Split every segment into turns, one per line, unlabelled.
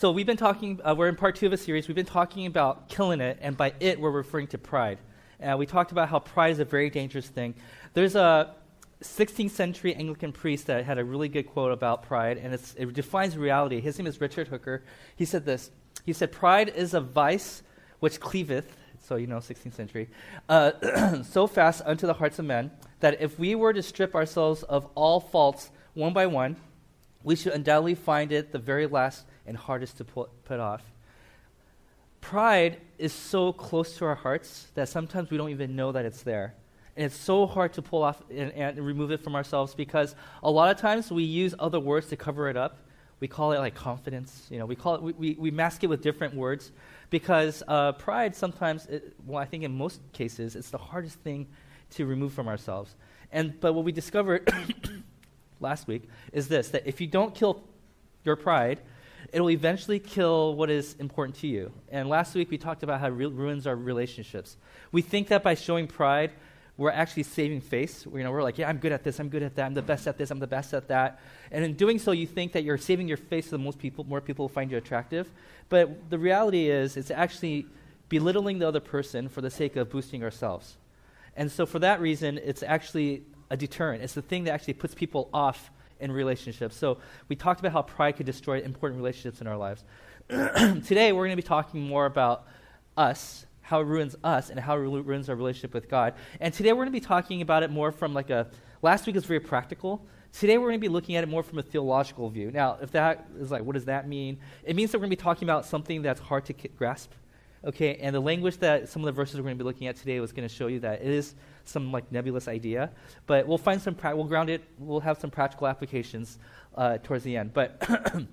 So we've been talking, uh, we're in part two of a series. We've been talking about killing it, and by it, we're referring to pride. And we talked about how pride is a very dangerous thing. There's a 16th century Anglican priest that had a really good quote about pride, and it defines reality. His name is Richard Hooker. He said this He said, Pride is a vice which cleaveth, so you know, 16th century, uh, so fast unto the hearts of men that if we were to strip ourselves of all faults one by one, we should undoubtedly find it the very last and hardest to put, put off. Pride is so close to our hearts that sometimes we don't even know that it's there. And it's so hard to pull off and, and, remove it from ourselves because a lot of times we use other words to cover it up. We call it like confidence. You know, we call it, we, we, we mask it with different words because uh, pride sometimes, it, well, I think in most cases, it's the hardest thing to remove from ourselves. And, but what we discovered last week is this that if you don't kill your pride, it will eventually kill what is important to you. And last week we talked about how it ruins our relationships. We think that by showing pride, we're actually saving face. You know, we're like, yeah, I'm good at this, I'm good at that, I'm the best at this, I'm the best at that. And in doing so, you think that you're saving your face so that most people, more people will find you attractive. But the reality is, it's actually belittling the other person for the sake of boosting ourselves. And so, for that reason, it's actually a deterrent. It's the thing that actually puts people off in relationships. So, we talked about how pride could destroy important relationships in our lives. Today, we're going to be talking more about us, how it ruins us, and how it ruins our relationship with God. And today, we're going to be talking about it more from like a. Last week was very practical. Today, we're going to be looking at it more from a theological view. Now, if that is like, what does that mean? It means that we're going to be talking about something that's hard to grasp Okay, and the language that some of the verses we're going to be looking at today was going to show you that it is some like nebulous idea, but we'll find some, pra- we'll ground it, we'll have some practical applications uh, towards the end. But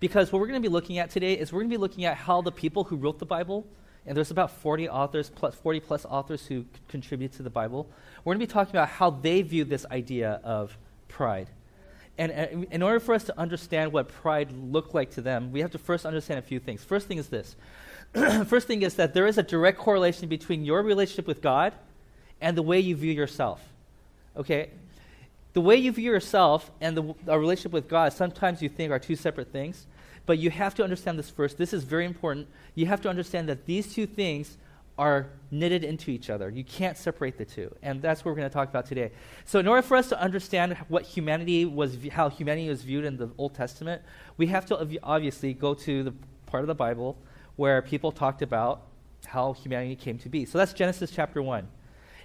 because what we're going to be looking at today is we're going to be looking at how the people who wrote the Bible, and there's about 40 authors, plus 40 plus authors who c- contribute to the Bible, we're going to be talking about how they view this idea of pride. And uh, in order for us to understand what pride looked like to them, we have to first understand a few things. First thing is this First thing is that there is a direct correlation between your relationship with God and the way you view yourself. Okay? The way you view yourself and the a relationship with God, sometimes you think are two separate things, but you have to understand this first. This is very important. You have to understand that these two things are knitted into each other. You can't separate the two. And that's what we're going to talk about today. So in order for us to understand what humanity was how humanity was viewed in the Old Testament, we have to obviously go to the part of the Bible where people talked about how humanity came to be. So that's Genesis chapter 1.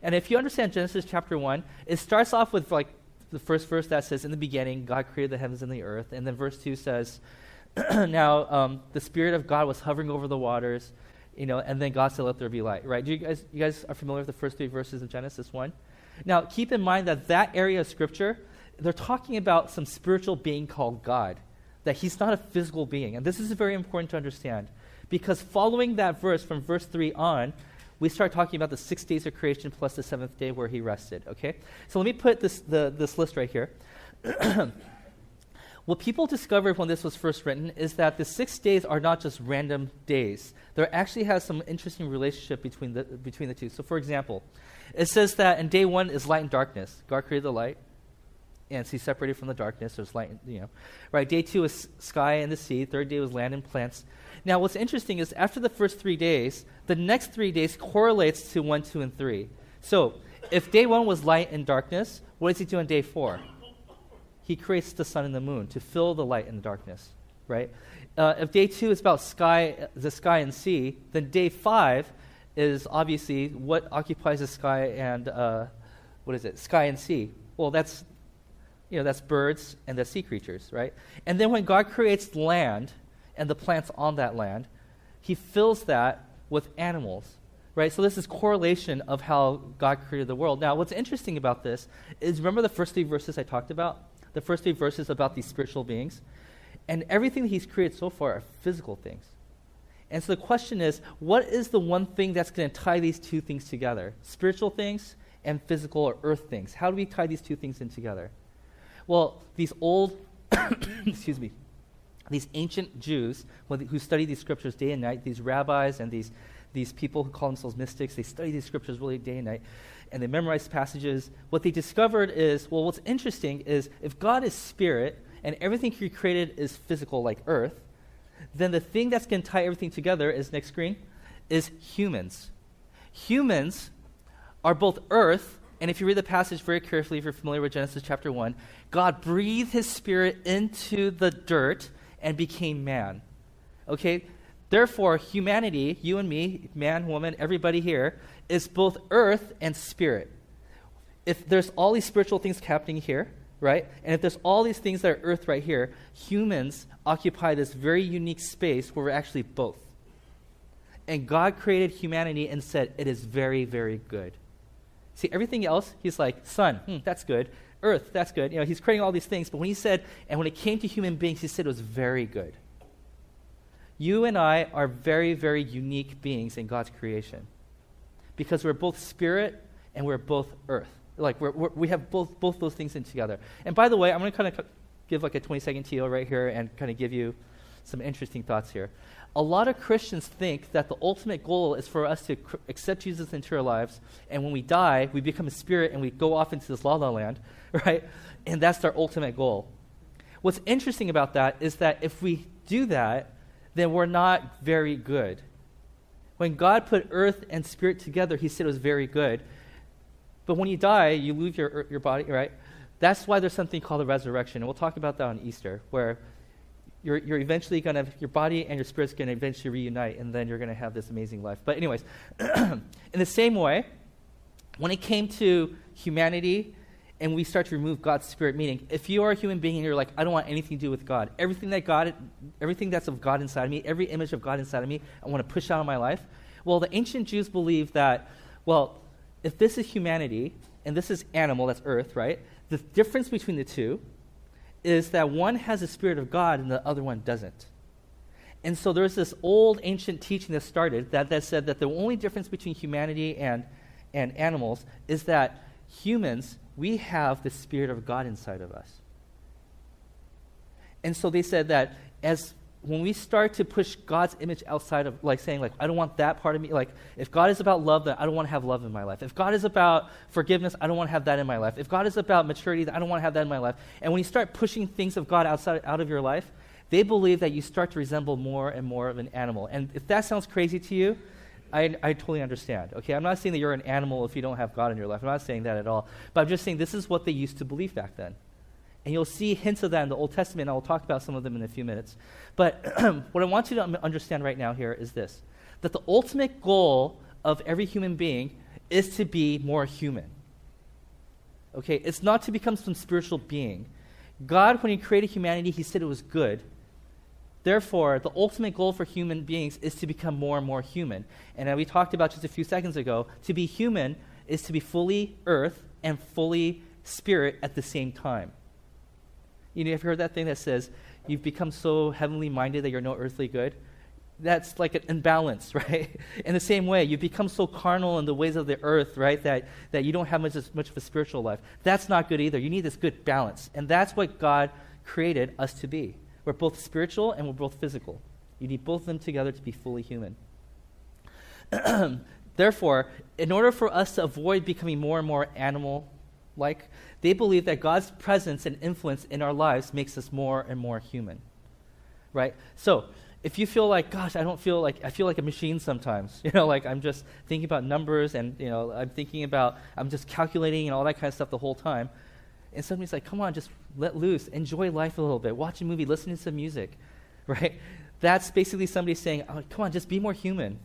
And if you understand Genesis chapter 1, it starts off with like the first verse that says, In the beginning, God created the heavens and the earth. And then verse 2 says, Now um, the Spirit of God was hovering over the waters, you know, and then God said, Let there be light, right? Do you guys, you guys are familiar with the first three verses of Genesis 1? Now, keep in mind that that area of Scripture, they're talking about some spiritual being called God, that he's not a physical being. And this is very important to understand. Because following that verse, from verse 3 on, we start talking about the six days of creation plus the seventh day where he rested, okay? So let me put this, the, this list right here. what people discovered when this was first written is that the six days are not just random days. There actually has some interesting relationship between the, between the two. So, for example, it says that in day one is light and darkness. God created the light, and he's separated from the darkness. There's light, you know. Right, day two is sky and the sea. Third day was land and plants. Now, what's interesting is after the first three days, the next three days correlates to one, two, and three. So, if day one was light and darkness, what does he do on day four? He creates the sun and the moon to fill the light and the darkness, right? Uh, if day two is about sky, the sky and sea, then day five is obviously what occupies the sky and uh, what is it? Sky and sea. Well, that's you know that's birds and the sea creatures, right? And then when God creates land, and the plants on that land. He fills that with animals, right? So this is correlation of how God created the world. Now, what's interesting about this is remember the first three verses I talked about? The first three verses about these spiritual beings? And everything he's created so far are physical things. And so the question is, what is the one thing that's going to tie these two things together? Spiritual things and physical or earth things. How do we tie these two things in together? Well, these old, excuse me, these ancient Jews who study these scriptures day and night, these rabbis and these, these people who call themselves mystics, they study these scriptures really day and night, and they memorize passages. What they discovered is well, what's interesting is if God is spirit and everything he created is physical, like earth, then the thing that's going to tie everything together is next screen is humans. Humans are both earth, and if you read the passage very carefully, if you're familiar with Genesis chapter 1, God breathed his spirit into the dirt and became man. Okay? Therefore, humanity, you and me, man, woman, everybody here, is both earth and spirit. If there's all these spiritual things happening here, right? And if there's all these things that are earth right here, humans occupy this very unique space where we're actually both. And God created humanity and said, It is very, very good. See, everything else, he's like, Sun, hmm, that's good. Earth, that's good. You know, he's creating all these things. But when he said, and when it came to human beings, he said it was very good. You and I are very, very unique beings in God's creation because we're both spirit and we're both earth. Like we're, we're, we have both both those things in together. And by the way, I'm going to kind of give like a 20 second TO right here and kind of give you some interesting thoughts here. A lot of Christians think that the ultimate goal is for us to cr- accept Jesus into our lives, and when we die, we become a spirit and we go off into this la la land, right? And that's our ultimate goal. What's interesting about that is that if we do that, then we're not very good. When God put earth and spirit together, he said it was very good. But when you die, you lose your, your body, right? That's why there's something called a resurrection. And we'll talk about that on Easter, where you're, you're eventually going to, your body and your spirit's going to eventually reunite, and then you're going to have this amazing life. But, anyways, in the same way, when it came to humanity and we start to remove God's spirit, meaning if you are a human being and you're like, I don't want anything to do with God, everything that God, everything that's of God inside of me, every image of God inside of me, I want to push out of my life. Well, the ancient Jews believed that, well, if this is humanity and this is animal, that's earth, right? The difference between the two is that one has the Spirit of God and the other one doesn't. And so there's this old ancient teaching that started that, that said that the only difference between humanity and, and animals is that humans, we have the Spirit of God inside of us. And so they said that as when we start to push God's image outside of, like saying, like, I don't want that part of me, like, if God is about love, then I don't want to have love in my life. If God is about forgiveness, I don't want to have that in my life. If God is about maturity, then I don't want to have that in my life. And when you start pushing things of God outside, out of your life, they believe that you start to resemble more and more of an animal. And if that sounds crazy to you, I, I totally understand. Okay, I'm not saying that you're an animal if you don't have God in your life. I'm not saying that at all. But I'm just saying this is what they used to believe back then. And you'll see hints of that in the Old Testament, and I'll talk about some of them in a few minutes. But what I want you to understand right now here is this that the ultimate goal of every human being is to be more human. Okay? It's not to become some spiritual being. God, when He created humanity, He said it was good. Therefore, the ultimate goal for human beings is to become more and more human. And we talked about just a few seconds ago, to be human is to be fully earth and fully spirit at the same time. You know, have you heard that thing that says, you've become so heavenly minded that you're no earthly good? That's like an imbalance, right? In the same way, you've become so carnal in the ways of the earth, right, that, that you don't have much, much of a spiritual life. That's not good either. You need this good balance. And that's what God created us to be. We're both spiritual and we're both physical. You need both of them together to be fully human. Therefore, in order for us to avoid becoming more and more animal like, they believe that God's presence and influence in our lives makes us more and more human. Right? So, if you feel like, gosh, I don't feel like, I feel like a machine sometimes. You know, like I'm just thinking about numbers and, you know, I'm thinking about, I'm just calculating and all that kind of stuff the whole time. And somebody's like, come on, just let loose, enjoy life a little bit, watch a movie, listen to some music, right? That's basically somebody saying, oh, come on, just be more human.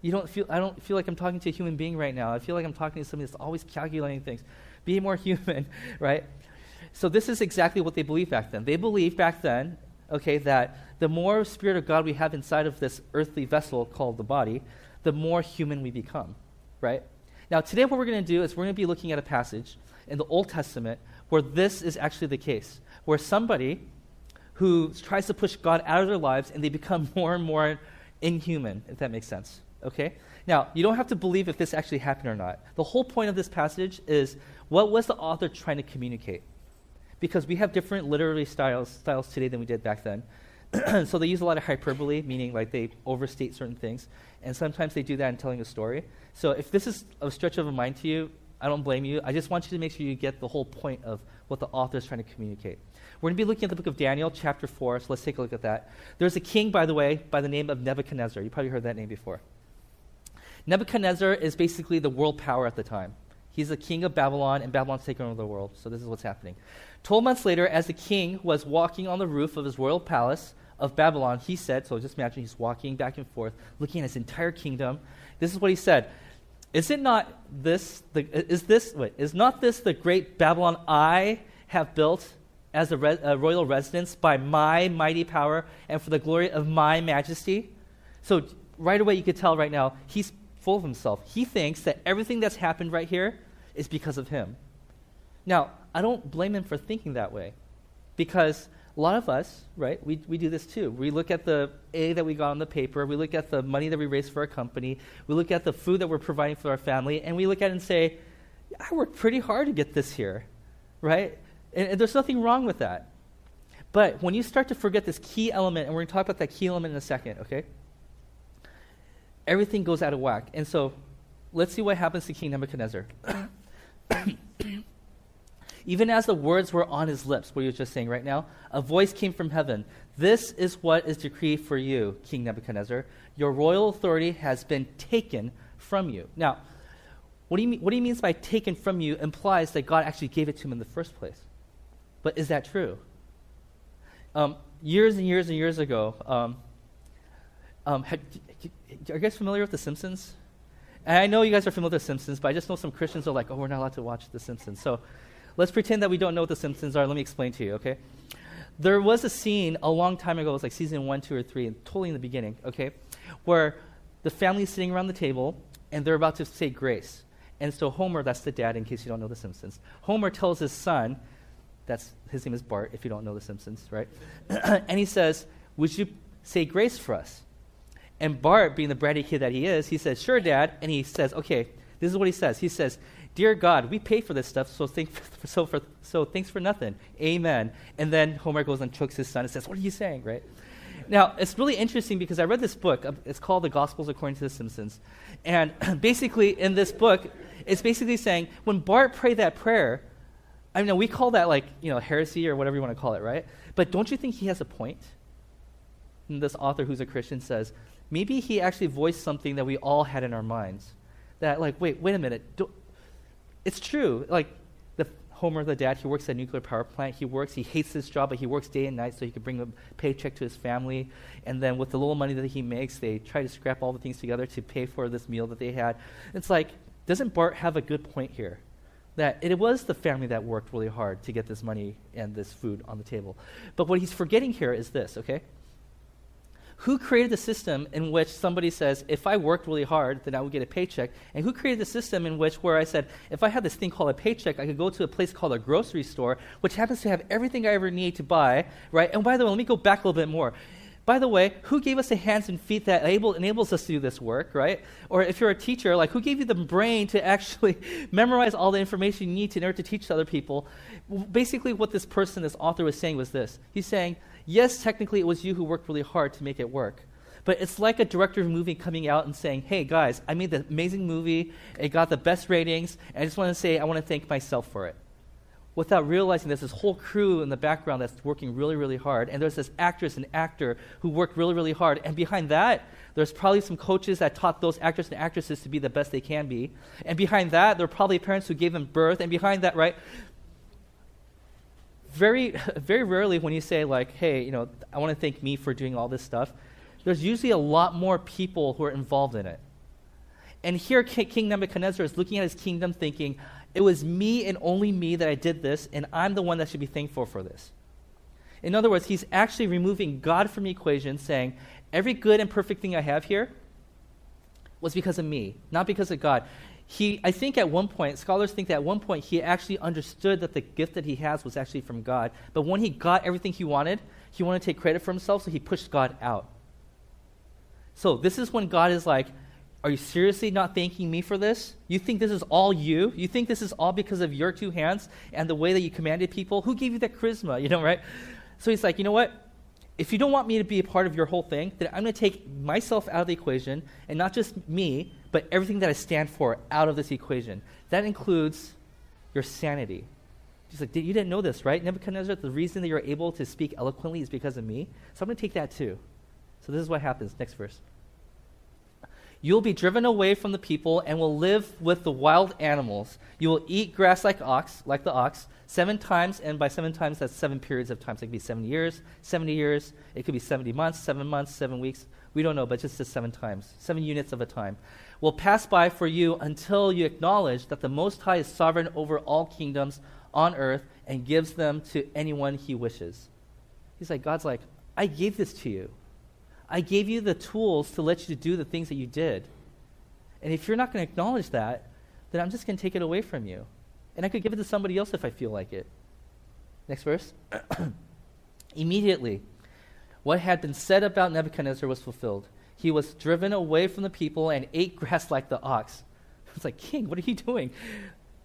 You don't feel, I don't feel like I'm talking to a human being right now. I feel like I'm talking to somebody that's always calculating things. Be more human, right? So this is exactly what they believed back then. They believed back then, okay, that the more Spirit of God we have inside of this earthly vessel called the body, the more human we become, right? Now, today what we're going to do is we're going to be looking at a passage in the Old Testament where this is actually the case, where somebody who tries to push God out of their lives and they become more and more inhuman, if that makes sense. Okay? Now, you don't have to believe if this actually happened or not. The whole point of this passage is what was the author trying to communicate? Because we have different literary styles, styles today than we did back then. so they use a lot of hyperbole, meaning like they overstate certain things. And sometimes they do that in telling a story. So if this is a stretch of a mind to you, I don't blame you. I just want you to make sure you get the whole point of what the author is trying to communicate. We're going to be looking at the book of Daniel, chapter 4, so let's take a look at that. There's a king, by the way, by the name of Nebuchadnezzar. You probably heard that name before. Nebuchadnezzar is basically the world power at the time. He's the king of Babylon, and Babylon's taken over the world. So this is what's happening. Twelve months later, as the king was walking on the roof of his royal palace of Babylon, he said, so just imagine he's walking back and forth, looking at his entire kingdom. This is what he said. Is it not this the, is this wait, is not this the great Babylon I have built as a, re, a royal residence by my mighty power and for the glory of my majesty? So right away you could tell right now he's full of himself. He thinks that everything that's happened right here is because of him. Now, I don't blame him for thinking that way because a lot of us, right, we, we do this too. We look at the A that we got on the paper, we look at the money that we raised for our company, we look at the food that we're providing for our family, and we look at it and say, I worked pretty hard to get this here, right? And, and there's nothing wrong with that. But when you start to forget this key element, and we're going to talk about that key element in a second, okay? Everything goes out of whack. And so let's see what happens to King Nebuchadnezzar. Even as the words were on his lips, what he was just saying right now, a voice came from heaven. This is what is decreed for you, King Nebuchadnezzar. Your royal authority has been taken from you. Now, what he, mean, what he means by taken from you implies that God actually gave it to him in the first place. But is that true? Um, years and years and years ago, um, um, have, are you guys familiar with The Simpsons? And I know you guys are familiar with The Simpsons, but I just know some Christians are like, oh, we're not allowed to watch The Simpsons. So let's pretend that we don't know what The Simpsons are. Let me explain to you, okay? There was a scene a long time ago, it was like season one, two, or three, and totally in the beginning, okay, where the family is sitting around the table and they're about to say grace. And so Homer, that's the dad, in case you don't know The Simpsons, Homer tells his son, that's his name is Bart, if you don't know The Simpsons, right? and he says, Would you say grace for us? And Bart, being the bratty kid that he is, he says, Sure, Dad. And he says, Okay, this is what he says. He says, Dear God, we paid for this stuff, so, think for, so, for, so thanks for nothing. Amen. And then Homer goes and chokes his son and says, What are you saying, right? Now, it's really interesting because I read this book. Uh, it's called The Gospels According to the Simpsons. And basically, in this book, it's basically saying when Bart prayed that prayer, I mean, we call that like, you know, heresy or whatever you want to call it, right? But don't you think he has a point? And this author who's a Christian says, maybe he actually voiced something that we all had in our minds. That, like, wait, wait a minute. Do, it's true. Like, the Homer, the dad, he works at a nuclear power plant. He works, he hates his job, but he works day and night so he can bring a paycheck to his family. And then with the little money that he makes, they try to scrap all the things together to pay for this meal that they had. It's like, doesn't Bart have a good point here? That it was the family that worked really hard to get this money and this food on the table. But what he's forgetting here is this, okay? Who created the system in which somebody says, if I worked really hard, then I would get a paycheck? And who created the system in which, where I said, if I had this thing called a paycheck, I could go to a place called a grocery store, which happens to have everything I ever need to buy, right? And by the way, let me go back a little bit more. By the way, who gave us the hands and feet that able, enables us to do this work, right? Or if you're a teacher, like who gave you the brain to actually memorize all the information you need to in order to teach other people? Basically, what this person, this author, was saying was this. He's saying, yes, technically it was you who worked really hard to make it work. But it's like a director of a movie coming out and saying, hey guys, I made the amazing movie, it got the best ratings, and I just want to say I want to thank myself for it. Without realizing there's this whole crew in the background that's working really, really hard, and there's this actress and actor who worked really, really hard, and behind that, there's probably some coaches that taught those actors and actresses to be the best they can be. And behind that, there are probably parents who gave them birth. And behind that, right, very, very rarely when you say, like, hey, you know, I want to thank me for doing all this stuff, there's usually a lot more people who are involved in it. And here, King Nebuchadnezzar is looking at his kingdom thinking, it was me and only me that I did this, and I'm the one that should be thankful for this. In other words, he's actually removing God from the equation, saying, every good and perfect thing I have here was because of me, not because of God he, I think at one point, scholars think that at one point he actually understood that the gift that he has was actually from God. But when he got everything he wanted, he wanted to take credit for himself, so he pushed God out. So this is when God is like, Are you seriously not thanking me for this? You think this is all you? You think this is all because of your two hands and the way that you commanded people? Who gave you that charisma? You know, right? So he's like, You know what? If you don't want me to be a part of your whole thing, then I'm going to take myself out of the equation, and not just me, but everything that I stand for out of this equation. That includes your sanity. He's like, you didn't know this, right? Nebuchadnezzar, the reason that you're able to speak eloquently is because of me. So I'm going to take that too. So this is what happens. Next verse. You'll be driven away from the people and will live with the wild animals. You will eat grass like ox, like the ox, seven times, and by seven times, that's seven periods of time. So it could be 70 years, 70 years. It could be 70 months, seven months, seven weeks. We don't know, but just seven times, seven units of a time. Will pass by for you until you acknowledge that the Most High is sovereign over all kingdoms on earth and gives them to anyone he wishes. He's like, God's like, I gave this to you. I gave you the tools to let you do the things that you did. And if you're not going to acknowledge that, then I'm just going to take it away from you. And I could give it to somebody else if I feel like it. Next verse. Immediately, what had been said about Nebuchadnezzar was fulfilled. He was driven away from the people and ate grass like the ox. It's like, King, what are you doing?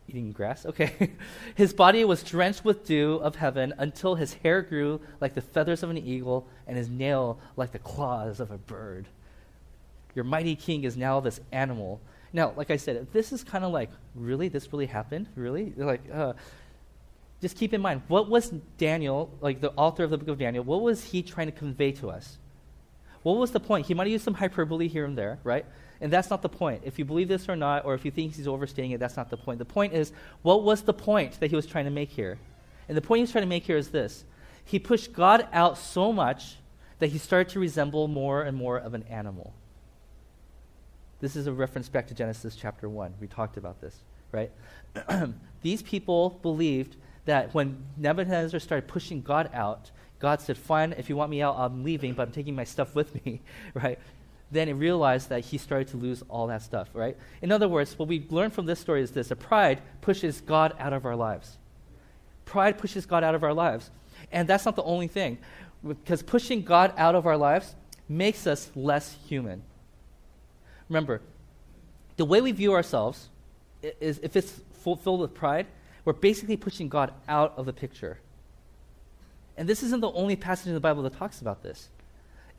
Eating grass? Okay. his body was drenched with dew of heaven until his hair grew like the feathers of an eagle and his nail like the claws of a bird. Your mighty king is now this animal. Now, like I said, this is kind of like, really? This really happened? Really? like, uh, just keep in mind, what was Daniel, like the author of the book of Daniel, what was he trying to convey to us? What was the point? He might have used some hyperbole here and there, right? And that's not the point. If you believe this or not, or if you think he's overstating it, that's not the point. The point is, what was the point that he was trying to make here? And the point he was trying to make here is this He pushed God out so much that he started to resemble more and more of an animal. This is a reference back to Genesis chapter 1. We talked about this, right? These people believed that when Nebuchadnezzar started pushing God out, God said, Fine, if you want me out, I'm leaving, but I'm taking my stuff with me, right? Then he realized that he started to lose all that stuff, right? In other words, what we learn from this story is this that pride pushes God out of our lives. Pride pushes God out of our lives. And that's not the only thing, because pushing God out of our lives makes us less human. Remember, the way we view ourselves is if it's filled with pride, we're basically pushing God out of the picture. And this isn't the only passage in the Bible that talks about this.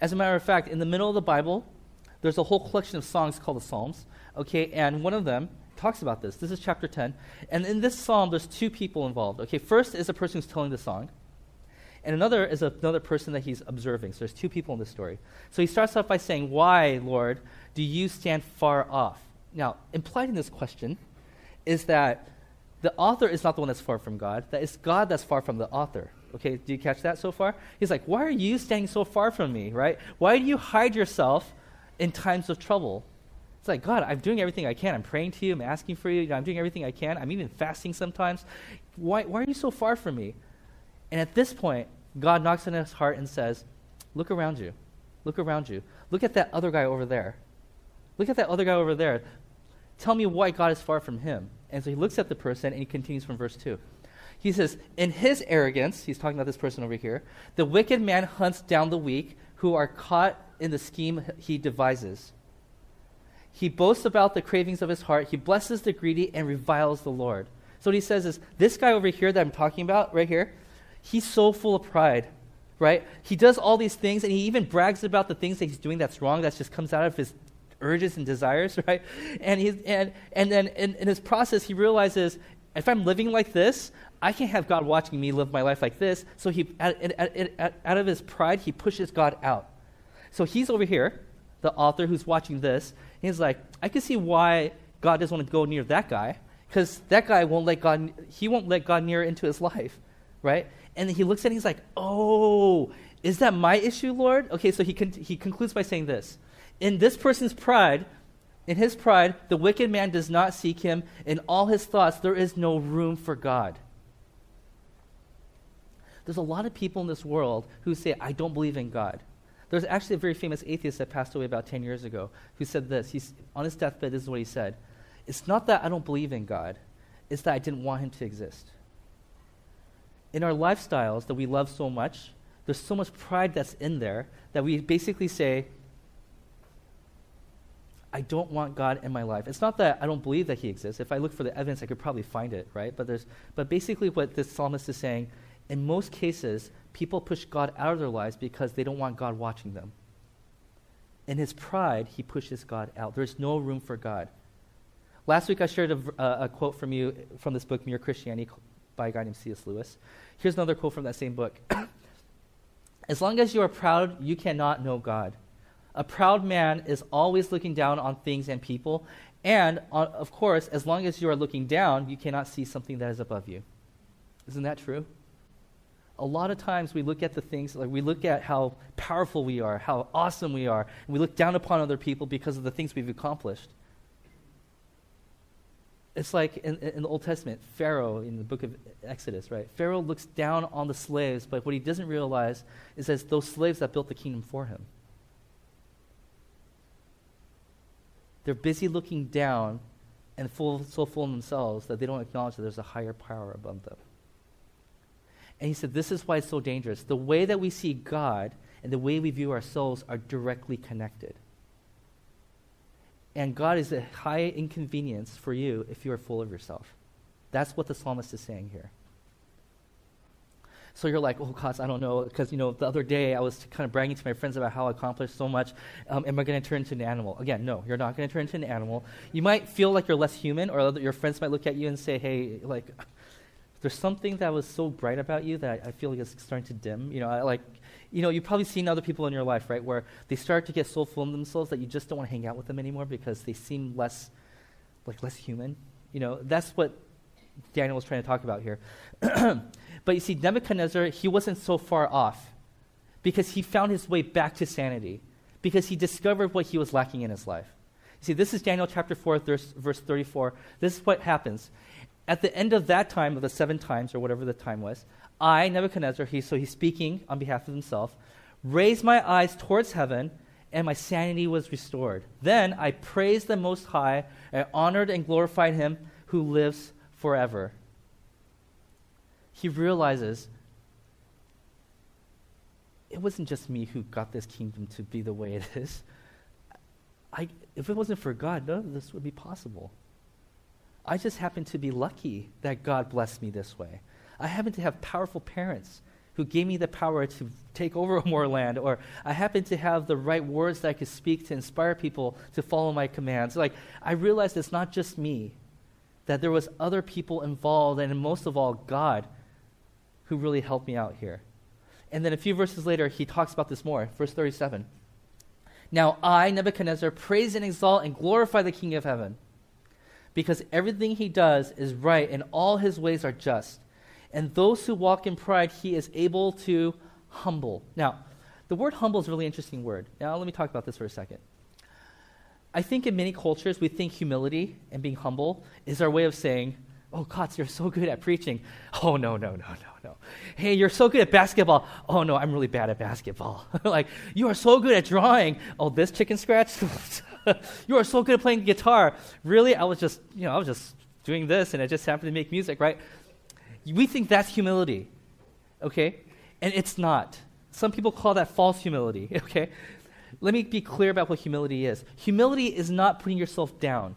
As a matter of fact, in the middle of the Bible, there's a whole collection of songs called the Psalms. Okay, and one of them talks about this. This is chapter 10. And in this psalm, there's two people involved. Okay, first is a person who's telling the song, and another is another person that he's observing. So there's two people in this story. So he starts off by saying, Why, Lord, do you stand far off? Now, implied in this question is that the author is not the one that's far from God, that it's God that's far from the author. Okay, do you catch that so far? He's like, Why are you standing so far from me, right? Why do you hide yourself in times of trouble. It's like, God, I'm doing everything I can. I'm praying to you. I'm asking for you. I'm doing everything I can. I'm even fasting sometimes. Why, why are you so far from me? And at this point, God knocks on his heart and says, Look around you. Look around you. Look at that other guy over there. Look at that other guy over there. Tell me why God is far from him. And so he looks at the person and he continues from verse 2. He says, In his arrogance, he's talking about this person over here, the wicked man hunts down the weak who are caught in the scheme he devises. He boasts about the cravings of his heart. He blesses the greedy and reviles the Lord. So what he says is this guy over here that I'm talking about, right here, he's so full of pride, right? He does all these things and he even brags about the things that he's doing that's wrong, that just comes out of his urges and desires, right? And, he's, and, and then in, in his process, he realizes if I'm living like this, I can't have God watching me live my life like this. So he, out, out, out of his pride, he pushes God out. So he's over here, the author who's watching this. he's like, I can see why God doesn't want to go near that guy, because that guy won't let God. He won't let God near into his life, right? And he looks at it he's like, Oh, is that my issue, Lord? Okay, so he con- he concludes by saying this: In this person's pride, in his pride, the wicked man does not seek him. In all his thoughts, there is no room for God. There's a lot of people in this world who say, I don't believe in God. There's actually a very famous atheist that passed away about 10 years ago who said this. He's, on his deathbed, this is what he said It's not that I don't believe in God, it's that I didn't want him to exist. In our lifestyles that we love so much, there's so much pride that's in there that we basically say, I don't want God in my life. It's not that I don't believe that He exists. If I look for the evidence, I could probably find it, right? But there's, but basically, what this psalmist is saying, in most cases, people push God out of their lives because they don't want God watching them. In his pride, he pushes God out. There's no room for God. Last week, I shared a, uh, a quote from you from this book, Mere Christianity, by a guy named C.S. Lewis. Here's another quote from that same book. as long as you are proud, you cannot know God. A proud man is always looking down on things and people. And, on, of course, as long as you are looking down, you cannot see something that is above you. Isn't that true? A lot of times we look at the things, like we look at how powerful we are, how awesome we are, and we look down upon other people because of the things we've accomplished. It's like in, in the Old Testament, Pharaoh in the book of Exodus, right? Pharaoh looks down on the slaves, but what he doesn't realize is that those slaves that built the kingdom for him. They're busy looking down and full, so full of themselves that they don't acknowledge that there's a higher power above them. And he said, This is why it's so dangerous. The way that we see God and the way we view ourselves are directly connected. And God is a high inconvenience for you if you are full of yourself. That's what the psalmist is saying here. So you're like, oh, gosh, I don't know, because, you know, the other day I was kind of bragging to my friends about how I accomplished so much. Um, am I going to turn into an animal? Again, no, you're not going to turn into an animal. You might feel like you're less human, or your friends might look at you and say, hey, like, there's something that was so bright about you that I, I feel like it's starting to dim. You know, I, like, you know, you've probably seen other people in your life, right, where they start to get so full of themselves that you just don't want to hang out with them anymore because they seem less, like, less human. You know, that's what Daniel was trying to talk about here. but you see, Nebuchadnezzar, he wasn't so far off because he found his way back to sanity because he discovered what he was lacking in his life. You see, this is Daniel chapter 4, verse, verse 34. This is what happens at the end of that time, of the seven times, or whatever the time was, I, Nebuchadnezzar, he, so he's speaking on behalf of himself, raised my eyes towards heaven, and my sanity was restored. Then I praised the Most High, and honored and glorified him who lives forever. He realizes it wasn't just me who got this kingdom to be the way it is. I, if it wasn't for God, none of this would be possible. I just happen to be lucky that God blessed me this way. I happen to have powerful parents who gave me the power to take over more land, or I happen to have the right words that I could speak to inspire people to follow my commands. Like, I realized it's not just me, that there was other people involved, and most of all, God, who really helped me out here. And then a few verses later, he talks about this more. Verse 37. Now I, Nebuchadnezzar, praise and exalt and glorify the King of heaven because everything he does is right and all his ways are just. And those who walk in pride, he is able to humble. Now, the word humble is a really interesting word. Now, let me talk about this for a second. I think in many cultures, we think humility and being humble is our way of saying, Oh, Kotz, you're so good at preaching. Oh, no, no, no, no, no. Hey, you're so good at basketball. Oh, no, I'm really bad at basketball. like, you are so good at drawing. Oh, this chicken scratch? you are so good at playing guitar. Really? I was just, you know, I was just doing this and I just happened to make music, right? We think that's humility, okay? And it's not. Some people call that false humility, okay? Let me be clear about what humility is. Humility is not putting yourself down.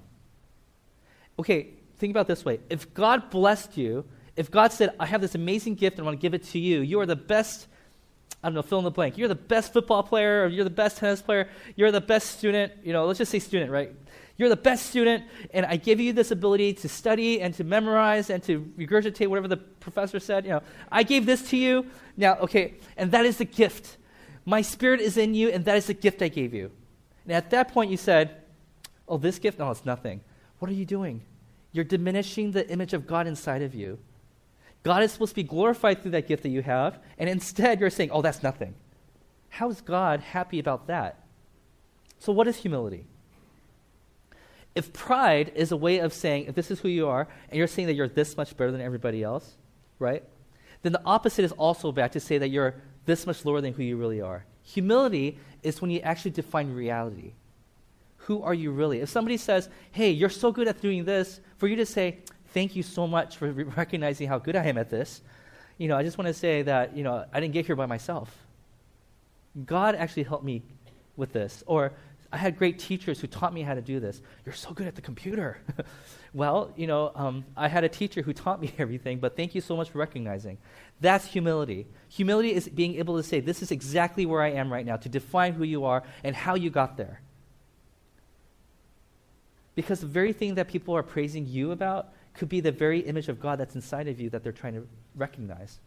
Okay, think about this way. If God blessed you, if God said, I have this amazing gift and I want to give it to you, you are the best I don't know, fill in the blank. You're the best football player, or you're the best tennis player, you're the best student. You know, let's just say student, right? You're the best student, and I give you this ability to study and to memorize and to regurgitate whatever the professor said. You know, I gave this to you. Now, okay, and that is the gift. My spirit is in you, and that is the gift I gave you. And at that point, you said, Oh, this gift? No, it's nothing. What are you doing? You're diminishing the image of God inside of you. God is supposed to be glorified through that gift that you have, and instead you're saying, oh, that's nothing. How is God happy about that? So, what is humility? If pride is a way of saying, if this is who you are, and you're saying that you're this much better than everybody else, right? Then the opposite is also bad to say that you're this much lower than who you really are. Humility is when you actually define reality. Who are you really? If somebody says, hey, you're so good at doing this, for you to say, thank you so much for recognizing how good I am at this. You know, I just want to say that, you know, I didn't get here by myself. God actually helped me with this. Or I had great teachers who taught me how to do this. You're so good at the computer. well, you know, um, I had a teacher who taught me everything, but thank you so much for recognizing. That's humility. Humility is being able to say, This is exactly where I am right now, to define who you are and how you got there. Because the very thing that people are praising you about could be the very image of God that's inside of you that they're trying to recognize.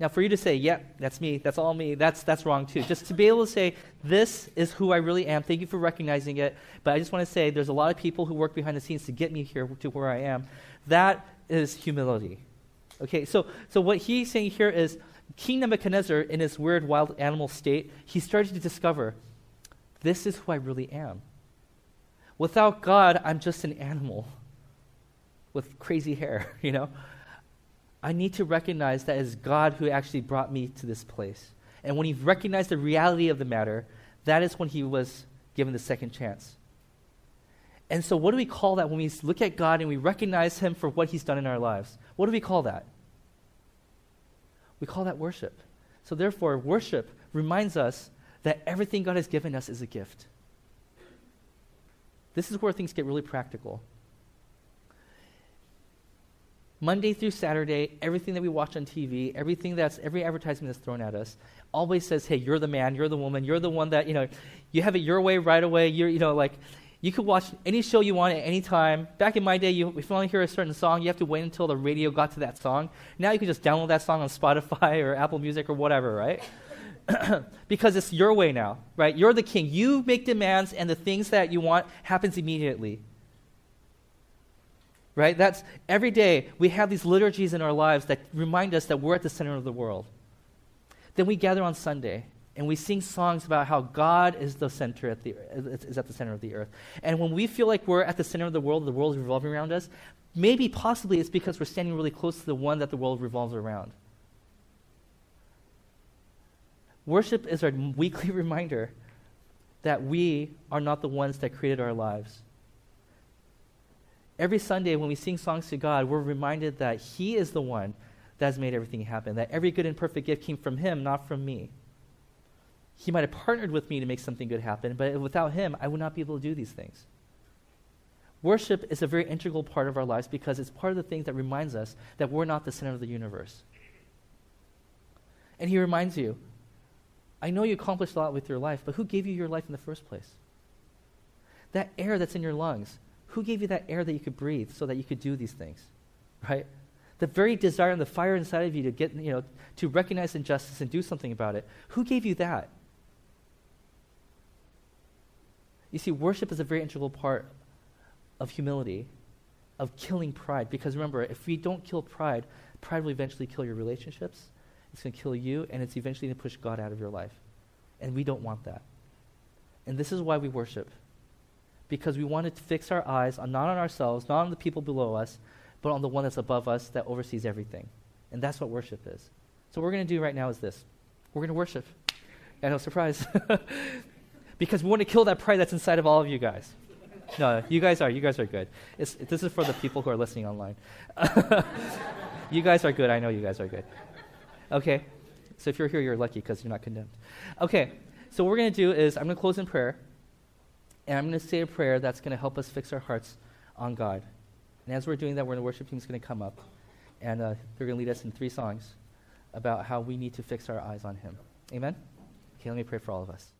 Now, for you to say, yeah, that's me, that's all me, that's, that's wrong too. Just to be able to say, this is who I really am, thank you for recognizing it. But I just want to say, there's a lot of people who work behind the scenes to get me here to where I am. That is humility. Okay, so, so what he's saying here is King Nebuchadnezzar, in his weird wild animal state, he started to discover this is who I really am. Without God, I'm just an animal with crazy hair, you know? I need to recognize that it's God who actually brought me to this place. And when he recognized the reality of the matter, that is when he was given the second chance. And so, what do we call that when we look at God and we recognize him for what he's done in our lives? What do we call that? We call that worship. So, therefore, worship reminds us that everything God has given us is a gift. This is where things get really practical. Monday through Saturday, everything that we watch on TV, everything that's every advertisement that's thrown at us, always says, "Hey, you're the man, you're the woman, you're the one that you know, you have it your way right away. You're you know like." You could watch any show you want at any time. Back in my day, you, if you want to hear a certain song, you have to wait until the radio got to that song. Now you can just download that song on Spotify or Apple Music or whatever, right? because it's your way now, right? You're the king. You make demands, and the things that you want happens immediately right? That's every day we have these liturgies in our lives that remind us that we're at the center of the world. Then we gather on Sunday and we sing songs about how God is the center at the is at the center of the earth. And when we feel like we're at the center of the world, the world is revolving around us, maybe possibly it's because we're standing really close to the one that the world revolves around. Worship is our weekly reminder that we are not the ones that created our lives Every Sunday, when we sing songs to God, we're reminded that He is the one that has made everything happen, that every good and perfect gift came from Him, not from me. He might have partnered with me to make something good happen, but without Him, I would not be able to do these things. Worship is a very integral part of our lives because it's part of the things that reminds us that we're not the center of the universe. And He reminds you, I know you accomplished a lot with your life, but who gave you your life in the first place? That air that's in your lungs, who gave you that air that you could breathe so that you could do these things? Right? The very desire and the fire inside of you to get, you know, to recognize injustice and do something about it. Who gave you that? You see, worship is a very integral part of humility, of killing pride. Because remember, if we don't kill pride, pride will eventually kill your relationships. It's going to kill you, and it's eventually going to push God out of your life. And we don't want that. And this is why we worship because we wanted to fix our eyes on not on ourselves, not on the people below us, but on the one that's above us that oversees everything. And that's what worship is. So what we're going to do right now is this. We're going to worship. And no surprise. because we want to kill that pride that's inside of all of you guys. No, you guys are. You guys are good. It's, this is for the people who are listening online. you guys are good. I know you guys are good. Okay? So if you're here, you're lucky because you're not condemned. Okay, so what we're going to do is I'm going to close in prayer. And I'm going to say a prayer that's going to help us fix our hearts on God. And as we're doing that, we're the worship team is going to come up. And uh, they're going to lead us in three songs about how we need to fix our eyes on Him. Amen? Okay, let me pray for all of us.